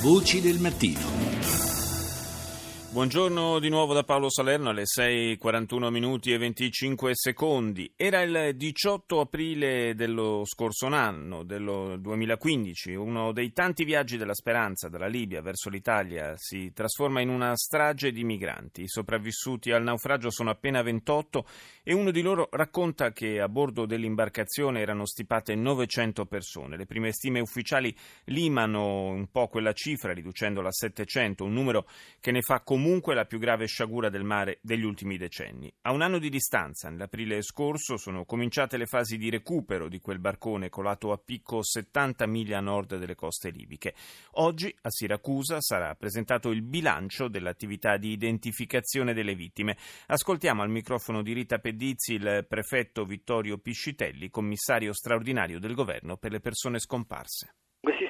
Voci del mattino. Buongiorno di nuovo da Paolo Salerno alle 6.41 minuti e 25 secondi. Era il 18 aprile dello scorso anno, dello 2015, uno dei tanti viaggi della speranza dalla Libia verso l'Italia si trasforma in una strage di migranti. I sopravvissuti al naufragio sono appena 28 e uno di loro racconta che a bordo dell'imbarcazione erano stipate 900 persone. Le prime stime ufficiali limano un po' quella cifra riducendola a 700, un numero che ne fa comunque comunque la più grave sciagura del mare degli ultimi decenni. A un anno di distanza, nell'aprile scorso, sono cominciate le fasi di recupero di quel barcone colato a picco 70 miglia a nord delle coste libiche. Oggi a Siracusa sarà presentato il bilancio dell'attività di identificazione delle vittime. Ascoltiamo al microfono di Rita Pedizzi il prefetto Vittorio Piscitelli, commissario straordinario del governo per le persone scomparse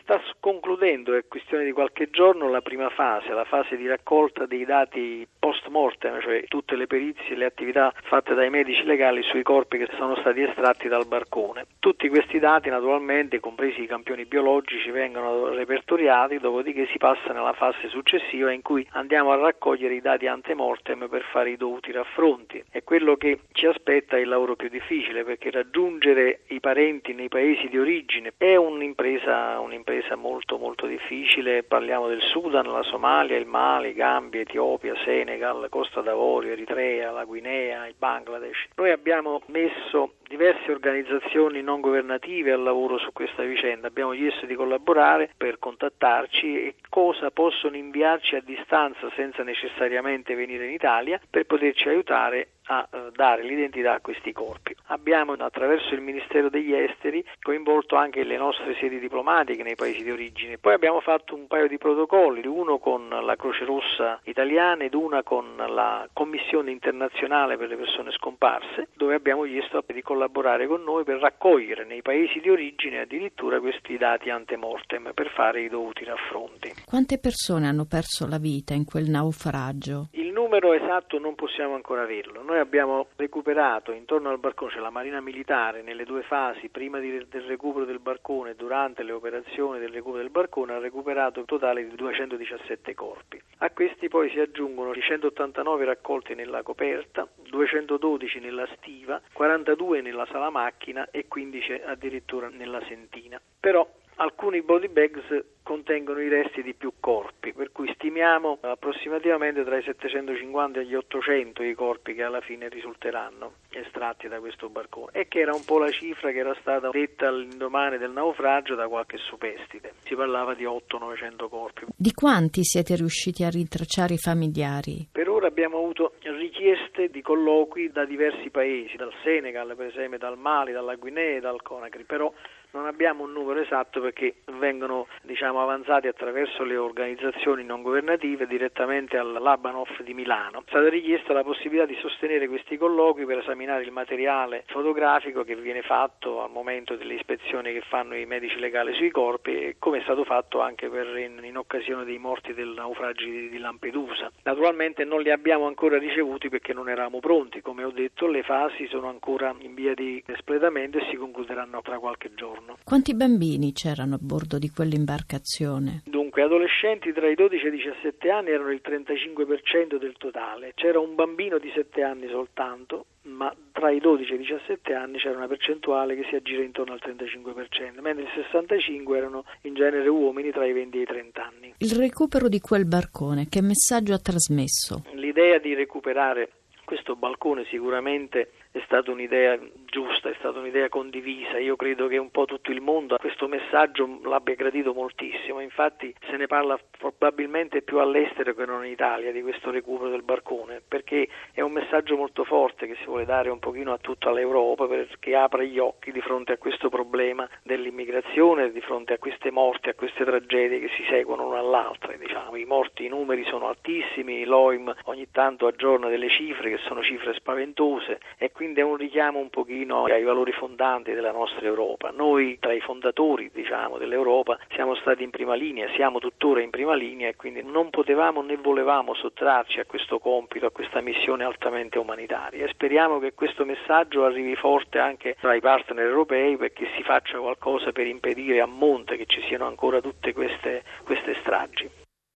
sta concludendo, è questione di qualche giorno, la prima fase, la fase di raccolta dei dati post mortem, cioè tutte le perizie e le attività fatte dai medici legali sui corpi che sono stati estratti dal barcone. Tutti questi dati naturalmente, compresi i campioni biologici, vengono repertoriati, dopodiché si passa nella fase successiva in cui andiamo a raccogliere i dati antemortem per fare i dovuti raffronti. E quello che ci aspetta è il lavoro più difficile perché raggiungere i parenti nei paesi di origine è un'impresa, un'impresa molto molto difficile, parliamo del Sudan, la Somalia, il Mali, Gambia, Etiopia, Senegal, Costa d'Avorio, Eritrea, la Guinea, il Bangladesh. Noi abbiamo messo diverse organizzazioni non governative al lavoro su questa vicenda, abbiamo chiesto di collaborare per contattarci e cosa possono inviarci a distanza senza necessariamente venire in Italia per poterci aiutare a eh, dare l'identità a questi corpi. Abbiamo attraverso il Ministero degli Esteri coinvolto anche le nostre sedi diplomatiche nei paesi di origine. Poi abbiamo fatto un paio di protocolli, uno con la Croce Rossa italiana ed una con la Commissione internazionale per le persone scomparse, dove abbiamo chiesto di collaborare con noi per raccogliere nei paesi di origine addirittura questi dati antemortem per fare i dovuti raffronti. Quante persone hanno perso la vita in quel naufragio? Il numero esatto non possiamo ancora averlo. Noi abbiamo recuperato intorno al barcone, cioè la Marina Militare, nelle due fasi, prima di, del recupero del barcone e durante le operazioni del recupero del barcone, ha recuperato un totale di 217 corpi. A questi poi si aggiungono 189 raccolti nella coperta, 212 nella stiva, 42 nella sala macchina e 15 addirittura nella sentina. Però alcuni body bags contengono i resti di più corpi, per cui stimiamo approssimativamente tra i 750 e gli 800 i corpi che alla fine risulteranno estratti da questo barcone e che era un po' la cifra che era stata detta all'indomani del naufragio da qualche superstite. Si parlava di 800-900 corpi. Di quanti siete riusciti a rintracciare i familiari? Per ora abbiamo avuto richieste di colloqui da diversi paesi, dal Senegal per esempio, dal Mali, dalla Guinea dal Conakry, però non abbiamo un numero esatto perché vengono diciamo, avanzati attraverso le organizzazioni non governative direttamente all'Abanov di Milano. È stata richiesta la possibilità di sostenere questi colloqui per esaminare il materiale fotografico che viene fatto al momento delle ispezioni che fanno i medici legali sui corpi, come è stato fatto anche per, in, in, occasione dei morti del naufragio di, di Lampedusa. Naturalmente non li abbiamo ancora ricevuti perché non eravamo pronti, come ho detto le fasi sono ancora in via di espletamento e si concluderanno tra qualche giorno giorno. Quanti bambini c'erano a bordo di quell'imbarcazione? Dunque, adolescenti tra i 12 e i 17 anni erano il 35% del totale. C'era un bambino di 7 anni soltanto, ma tra i 12 e i 17 anni c'era una percentuale che si aggira intorno al 35%, mentre il 65 erano in genere uomini tra i 20 e i 30 anni. Il recupero di quel barcone, che messaggio ha trasmesso? L'idea di recuperare questo balcone sicuramente è stata un'idea giusta, è stata un'idea condivisa. Io credo che un po' tutto il mondo questo messaggio l'abbia gradito moltissimo. Infatti se ne parla probabilmente più all'estero che non in Italia di questo recupero del barcone, perché è un messaggio molto forte che si vuole dare un pochino a tutta l'Europa perché apre gli occhi di fronte a questo problema dell'immigrazione, di fronte a queste morti, a queste tragedie che si seguono una all'altra. Diciamo. I morti, i numeri sono altissimi, l'OIM ogni tanto aggiorna delle cifre che sono cifre spaventose e quindi è un richiamo un pochino ai valori fondanti della nostra Europa. Noi tra i fondatori diciamo, dell'Europa siamo stati in prima linea, siamo tuttora in prima linea e quindi non potevamo né volevamo sottrarci a questo compito, a questa missione altamente umanitaria e speriamo che questo messaggio arrivi forte anche tra i partner europei perché si faccia qualcosa per impedire a monte che ci siano ancora tutte queste, queste stragi.